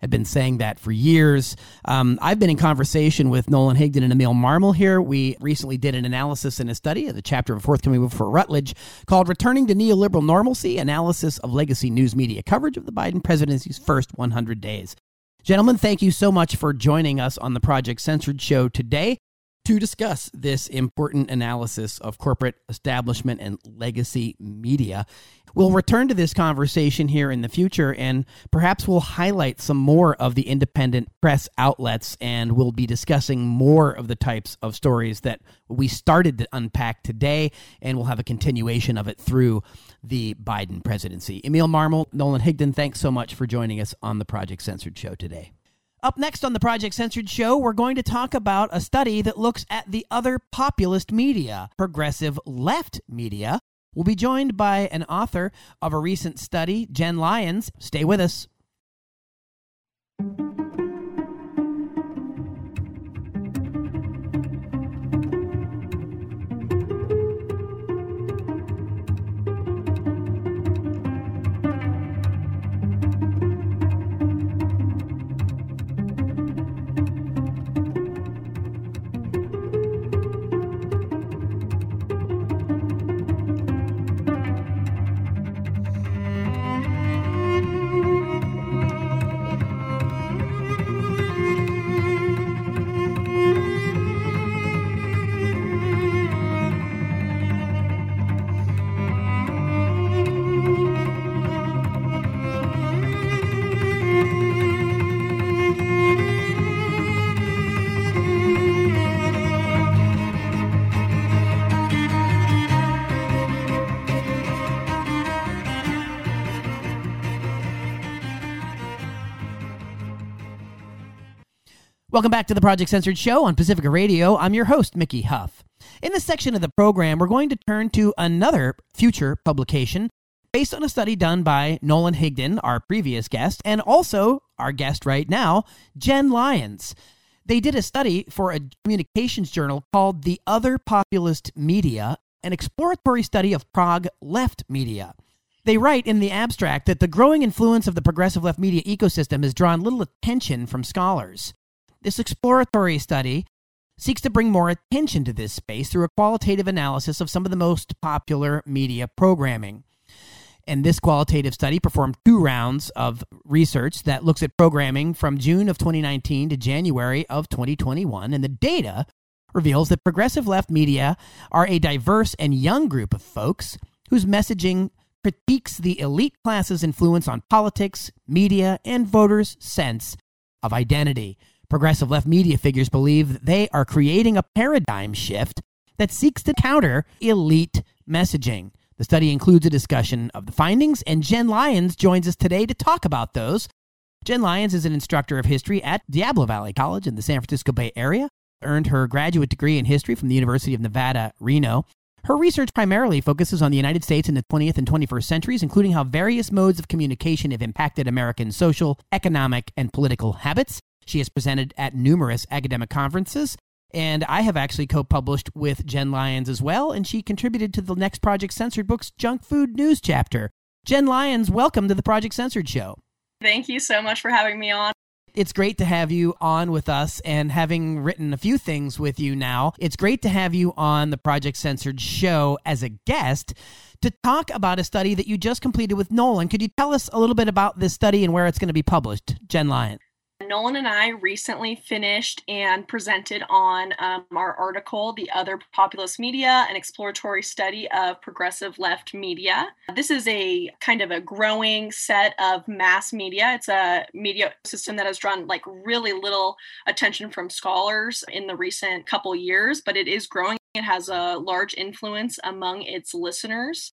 have been saying that for years. Um, I've been in conversation with Nolan Higdon and Emil Marmol here. We recently did an analysis and a study of the chapter of a forthcoming book for Routledge called Returning to Neoliberal Normalcy Analysis of Legacy News Media Coverage of the Biden Presidency's First 100 Days. Gentlemen, thank you so much for joining us on the Project Censored show today to discuss this important analysis of corporate establishment and legacy media. We'll return to this conversation here in the future, and perhaps we'll highlight some more of the independent press outlets, and we'll be discussing more of the types of stories that we started to unpack today, and we'll have a continuation of it through the Biden presidency. Emil Marmol, Nolan Higdon, thanks so much for joining us on the Project Censored show today. Up next on the Project Censored show, we're going to talk about a study that looks at the other populist media, progressive left media. We'll be joined by an author of a recent study, Jen Lyons. Stay with us. Welcome back to the Project Censored Show on Pacifica Radio. I'm your host, Mickey Huff. In this section of the program, we're going to turn to another future publication based on a study done by Nolan Higdon, our previous guest, and also our guest right now, Jen Lyons. They did a study for a communications journal called The Other Populist Media, an exploratory study of prog left media. They write in the abstract that the growing influence of the progressive left media ecosystem has drawn little attention from scholars. This exploratory study seeks to bring more attention to this space through a qualitative analysis of some of the most popular media programming. And this qualitative study performed two rounds of research that looks at programming from June of 2019 to January of 2021. And the data reveals that progressive left media are a diverse and young group of folks whose messaging critiques the elite class's influence on politics, media, and voters' sense of identity. Progressive left media figures believe that they are creating a paradigm shift that seeks to counter elite messaging. The study includes a discussion of the findings, and Jen Lyons joins us today to talk about those. Jen Lyons is an instructor of history at Diablo Valley College in the San Francisco Bay Area, earned her graduate degree in history from the University of Nevada, Reno. Her research primarily focuses on the United States in the 20th and 21st centuries, including how various modes of communication have impacted American social, economic, and political habits. She has presented at numerous academic conferences, and I have actually co published with Jen Lyons as well, and she contributed to the next Project Censored Books Junk Food News chapter. Jen Lyons, welcome to the Project Censored Show. Thank you so much for having me on. It's great to have you on with us and having written a few things with you now. It's great to have you on the Project Censored show as a guest to talk about a study that you just completed with Nolan. Could you tell us a little bit about this study and where it's going to be published, Jen Lyons? Nolan and I recently finished and presented on um, our article, The Other Populist Media, an exploratory study of progressive left media. This is a kind of a growing set of mass media. It's a media system that has drawn like really little attention from scholars in the recent couple years, but it is growing. It has a large influence among its listeners.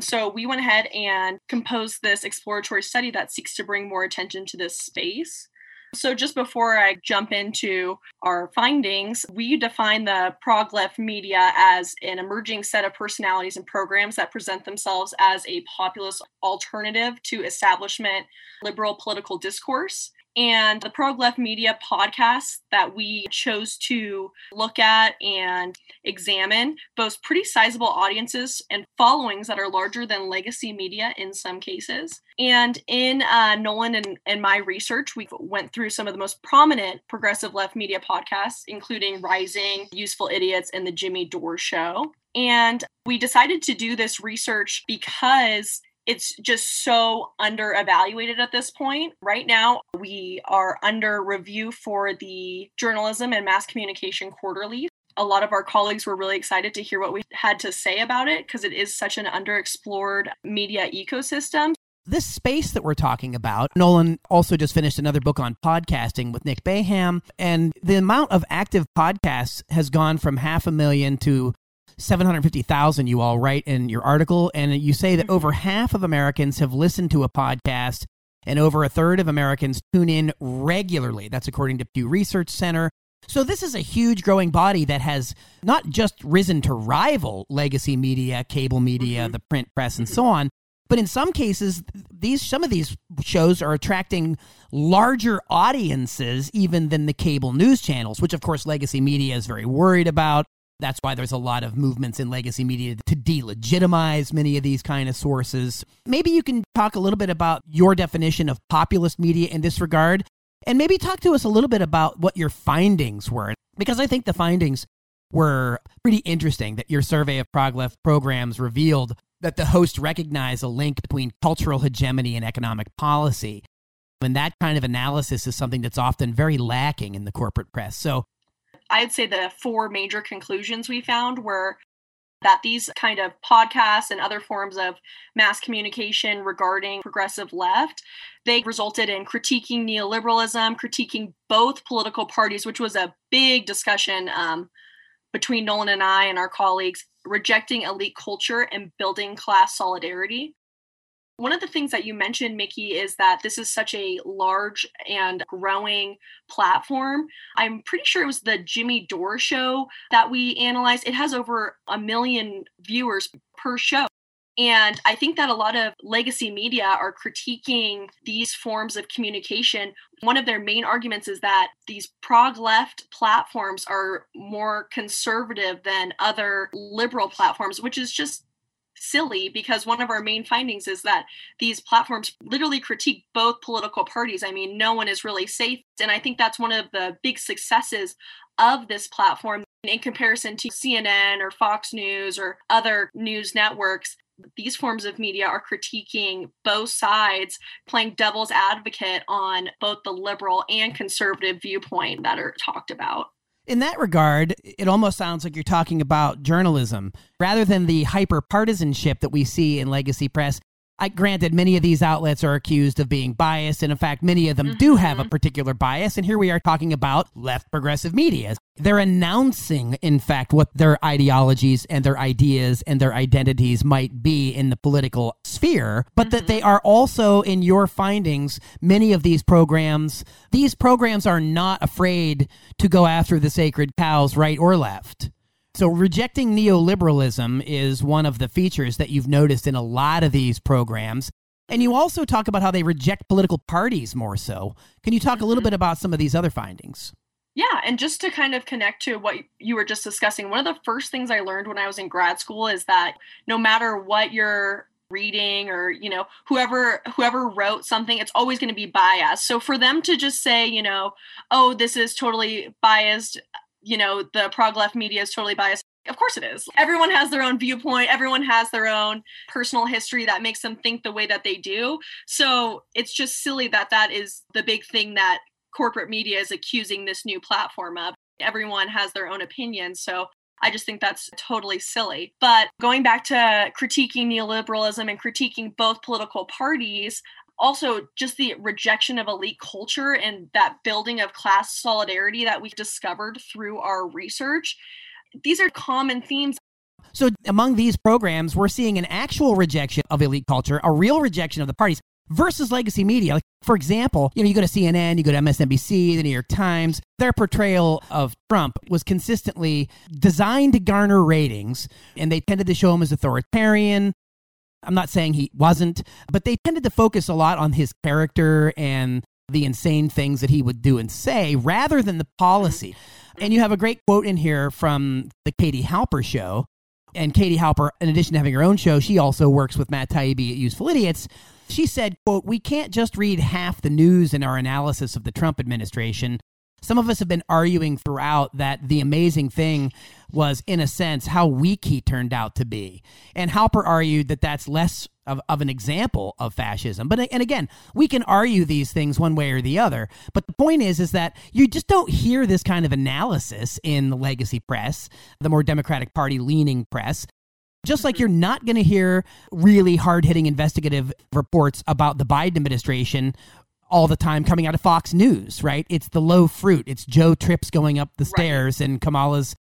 So we went ahead and composed this exploratory study that seeks to bring more attention to this space. So, just before I jump into our findings, we define the prog left media as an emerging set of personalities and programs that present themselves as a populist alternative to establishment liberal political discourse. And the Prog Left Media podcast that we chose to look at and examine boasts pretty sizable audiences and followings that are larger than legacy media in some cases. And in uh, Nolan and, and my research, we went through some of the most prominent progressive left media podcasts, including Rising, Useful Idiots, and The Jimmy Dore Show. And we decided to do this research because it's just so under evaluated at this point. Right now, we are under review for the Journalism and Mass Communication Quarterly. A lot of our colleagues were really excited to hear what we had to say about it because it is such an underexplored media ecosystem. This space that we're talking about, Nolan also just finished another book on podcasting with Nick Baham, and the amount of active podcasts has gone from half a million to 750,000 you all write in your article and you say that over half of Americans have listened to a podcast and over a third of Americans tune in regularly. That's according to Pew Research Center. So this is a huge growing body that has not just risen to rival legacy media, cable media, mm-hmm. the print press and so on, but in some cases these some of these shows are attracting larger audiences even than the cable news channels, which of course legacy media is very worried about. That's why there's a lot of movements in legacy media to delegitimize many of these kind of sources. Maybe you can talk a little bit about your definition of populist media in this regard, and maybe talk to us a little bit about what your findings were, because I think the findings were pretty interesting that your survey of prog programs revealed that the host recognized a link between cultural hegemony and economic policy. And that kind of analysis is something that's often very lacking in the corporate press. So I'd say the four major conclusions we found were that these kind of podcasts and other forms of mass communication regarding progressive left they resulted in critiquing neoliberalism critiquing both political parties which was a big discussion um, between nolan and i and our colleagues rejecting elite culture and building class solidarity one of the things that you mentioned, Mickey, is that this is such a large and growing platform. I'm pretty sure it was the Jimmy Dore show that we analyzed. It has over a million viewers per show. And I think that a lot of legacy media are critiquing these forms of communication. One of their main arguments is that these prog left platforms are more conservative than other liberal platforms, which is just silly because one of our main findings is that these platforms literally critique both political parties. I mean, no one is really safe. And I think that's one of the big successes of this platform in comparison to CNN or Fox News or other news networks. These forms of media are critiquing both sides, playing devil's advocate on both the liberal and conservative viewpoint that are talked about in that regard, it almost sounds like you're talking about journalism rather than the hyper partisanship that we see in legacy press. I granted many of these outlets are accused of being biased, and in fact, many of them mm-hmm. do have a particular bias. And here we are talking about left progressive media. They're announcing, in fact, what their ideologies and their ideas and their identities might be in the political sphere, but mm-hmm. that they are also, in your findings, many of these programs, these programs are not afraid to go after the sacred cows, right or left. So, rejecting neoliberalism is one of the features that you've noticed in a lot of these programs. And you also talk about how they reject political parties more so. Can you talk a little mm-hmm. bit about some of these other findings? Yeah, and just to kind of connect to what you were just discussing, one of the first things I learned when I was in grad school is that no matter what you're reading or you know whoever whoever wrote something it's always going to be biased so for them to just say you know oh this is totally biased you know, the prog left media is totally biased. Of course it is. Everyone has their own viewpoint, everyone has their own personal history that makes them think the way that they do. So it's just silly that that is the big thing that corporate media is accusing this new platform of. Everyone has their own opinion So I just think that's totally silly. But going back to critiquing neoliberalism and critiquing both political parties, also just the rejection of elite culture and that building of class solidarity that we discovered through our research. These are common themes so among these programs, we're seeing an actual rejection of elite culture, a real rejection of the parties versus legacy media. Like, for example, you know, you go to CNN, you go to MSNBC, the New York Times, their portrayal of Trump was consistently designed to garner ratings, and they tended to show him as authoritarian. I'm not saying he wasn't, but they tended to focus a lot on his character and the insane things that he would do and say rather than the policy. And you have a great quote in here from the Katie Halper show and Katie Halper, in addition to having her own show, she also works with Matt Taibbi at Useful Idiots. She said, quote, we can't just read half the news in our analysis of the Trump administration. Some of us have been arguing throughout that the amazing thing was, in a sense, how weak he turned out to be. And Halper argued that that's less of, of an example of fascism. But and again, we can argue these things one way or the other. But the point is, is that you just don't hear this kind of analysis in the legacy press, the more Democratic Party leaning press. Just like you're not going to hear really hard hitting investigative reports about the Biden administration all the time coming out of Fox News, right? It's the low fruit. It's Joe Trips going up the stairs and Kamala's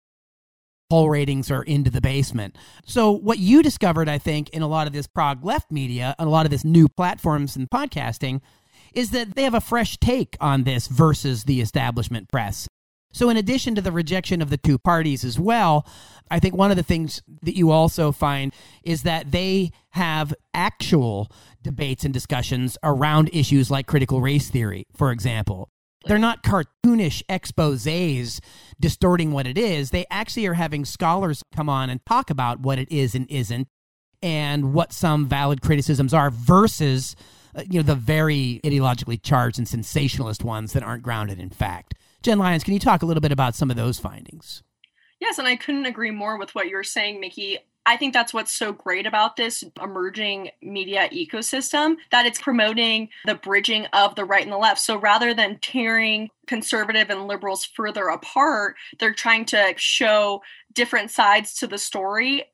poll ratings are into the basement. So what you discovered, I think, in a lot of this prog left media and a lot of this new platforms and podcasting is that they have a fresh take on this versus the establishment press. So, in addition to the rejection of the two parties as well, I think one of the things that you also find is that they have actual debates and discussions around issues like critical race theory, for example. They're not cartoonish exposes distorting what it is. They actually are having scholars come on and talk about what it is and isn't and what some valid criticisms are versus uh, you know the very ideologically charged and sensationalist ones that aren't grounded in fact. Jen Lyons, can you talk a little bit about some of those findings? Yes, and I couldn't agree more with what you're saying, Mickey. I think that's what's so great about this emerging media ecosystem that it's promoting the bridging of the right and the left. So rather than tearing conservative and liberals further apart, they're trying to show different sides to the story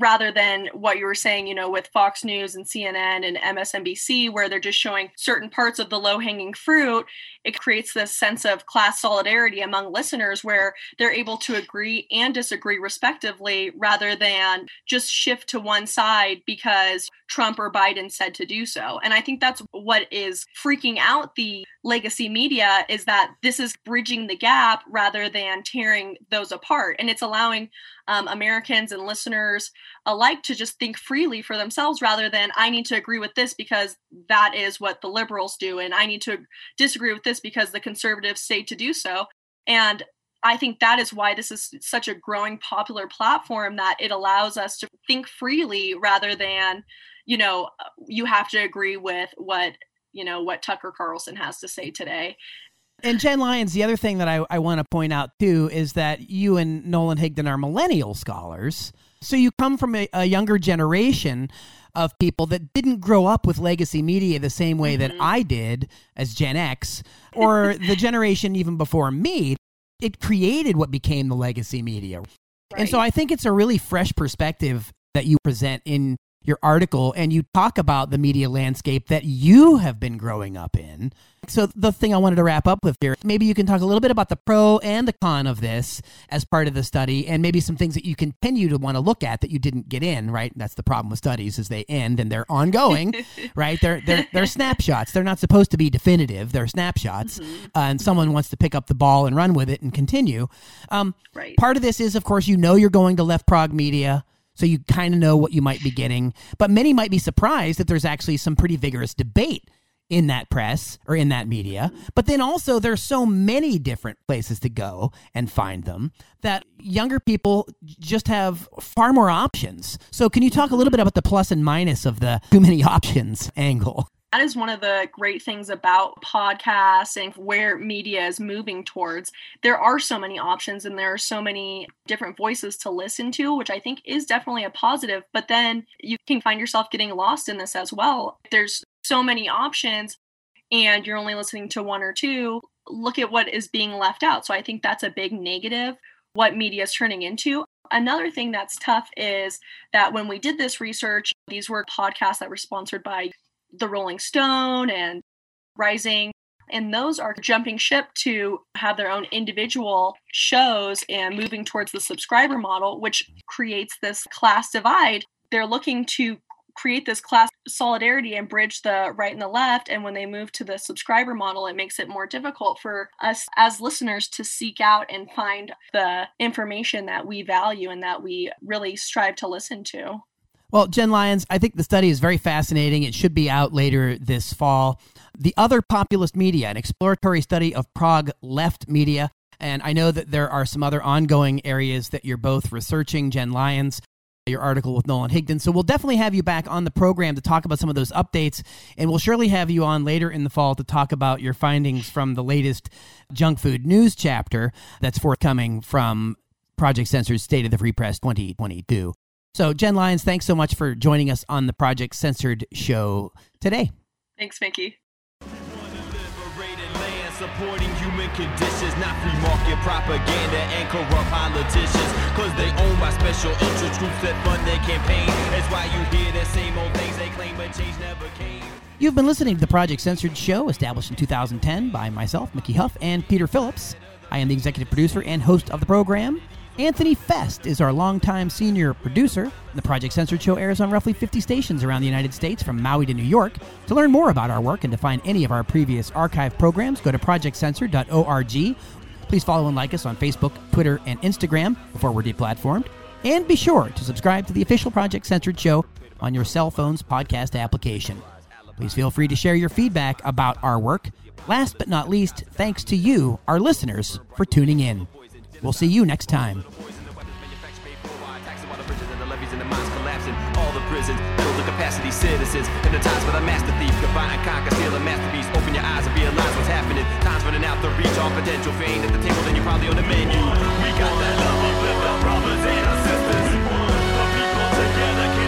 rather than what you were saying, you know, with Fox News and CNN and MSNBC, where they're just showing certain parts of the low hanging fruit, it creates this sense of class solidarity among listeners where they're able to agree and disagree respectively rather than just shift to one side because Trump or Biden said to do so. And I think that's what is freaking out the legacy media is that this is bridging the gap rather than tearing those apart. And it's allowing um, Americans and listeners alike to just think freely for themselves rather than I need to agree with this because that is what the liberals do, and I need to disagree with this because the conservatives say to do so. And I think that is why this is such a growing popular platform that it allows us to think freely rather than, you know, you have to agree with what, you know, what Tucker Carlson has to say today. And Jen Lyons, the other thing that I, I want to point out too is that you and Nolan Higdon are millennial scholars. So you come from a, a younger generation of people that didn't grow up with legacy media the same way mm-hmm. that I did as Gen X or (laughs) the generation even before me. It created what became the legacy media. Right. And so I think it's a really fresh perspective that you present in your article and you talk about the media landscape that you have been growing up in. So, the thing I wanted to wrap up with here, maybe you can talk a little bit about the pro and the con of this as part of the study, and maybe some things that you continue to want to look at that you didn't get in, right? That's the problem with studies is they end and they're ongoing, (laughs) right? They're, they're, they're snapshots. They're not supposed to be definitive. They're snapshots. Mm-hmm. Uh, and someone wants to pick up the ball and run with it and continue. Um, right. Part of this is, of course, you know you're going to left prog media so you kind of know what you might be getting. But many might be surprised that there's actually some pretty vigorous debate in that press or in that media. But then also there's so many different places to go and find them that younger people just have far more options. So can you talk a little bit about the plus and minus of the too many options angle? That is one of the great things about podcasts and where media is moving towards. There are so many options and there are so many different voices to listen to, which I think is definitely a positive. But then you can find yourself getting lost in this as well. There's so many options and you're only listening to one or two, look at what is being left out. So I think that's a big negative what media is turning into. Another thing that's tough is that when we did this research, these were podcasts that were sponsored by the Rolling Stone and Rising. And those are jumping ship to have their own individual shows and moving towards the subscriber model, which creates this class divide. They're looking to create this class solidarity and bridge the right and the left. And when they move to the subscriber model, it makes it more difficult for us as listeners to seek out and find the information that we value and that we really strive to listen to. Well, Jen Lyons, I think the study is very fascinating. It should be out later this fall. The Other Populist Media, an exploratory study of prog left media. And I know that there are some other ongoing areas that you're both researching, Jen Lyons your article with Nolan Higdon. So we'll definitely have you back on the program to talk about some of those updates. And we'll surely have you on later in the fall to talk about your findings from the latest junk food news chapter that's forthcoming from Project Censored State of the Free Press 2022. So, Jen Lyons, thanks so much for joining us on the Project Censored show today. Thanks, Mickey supporting human conditions, not free market propaganda and corrupt politicians. Cause they owned by special interest groups that fund their campaign. That's why you hear the same old things they claim, but change never came. You've been listening to the Project Censored Show, established in 2010 by myself, Mickey Huff, and Peter Phillips. I am the executive producer and host of the program. Anthony Fest is our longtime senior producer. The Project Censored Show airs on roughly 50 stations around the United States, from Maui to New York. To learn more about our work and to find any of our previous archive programs, go to projectcensored.org. Please follow and like us on Facebook, Twitter, and Instagram before we're deplatformed. And be sure to subscribe to the official Project Censored Show on your cell phone's podcast application. Please feel free to share your feedback about our work. Last but not least, thanks to you, our listeners, for tuning in. We'll see you next time. Prisons, build the capacity citizens, the master thief, and conquer, steal a masterpiece. Open your eyes and realize what's happening. Time's running out reach all potential. At the table, then you're probably on the menu. We got that love our brothers and our sisters. The people together